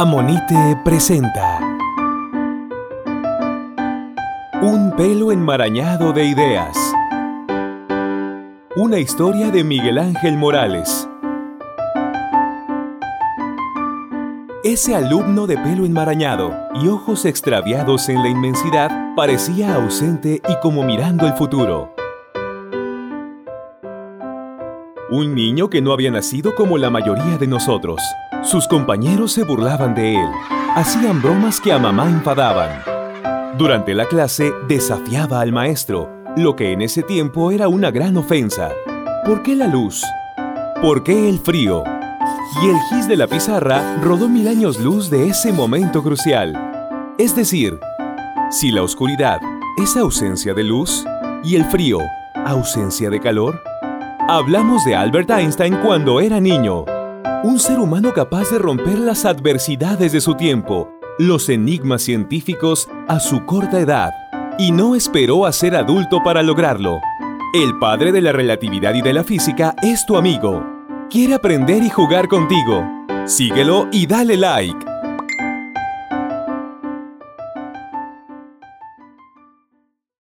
Amonite presenta Un pelo enmarañado de ideas. Una historia de Miguel Ángel Morales. Ese alumno de pelo enmarañado y ojos extraviados en la inmensidad parecía ausente y como mirando el futuro. Un niño que no había nacido como la mayoría de nosotros. Sus compañeros se burlaban de él, hacían bromas que a mamá enfadaban. Durante la clase desafiaba al maestro, lo que en ese tiempo era una gran ofensa. ¿Por qué la luz? ¿Por qué el frío? Y el gis de la pizarra rodó mil años luz de ese momento crucial. Es decir, si la oscuridad es ausencia de luz y el frío ausencia de calor, Hablamos de Albert Einstein cuando era niño. Un ser humano capaz de romper las adversidades de su tiempo, los enigmas científicos a su corta edad, y no esperó a ser adulto para lograrlo. El padre de la relatividad y de la física es tu amigo. Quiere aprender y jugar contigo. Síguelo y dale like.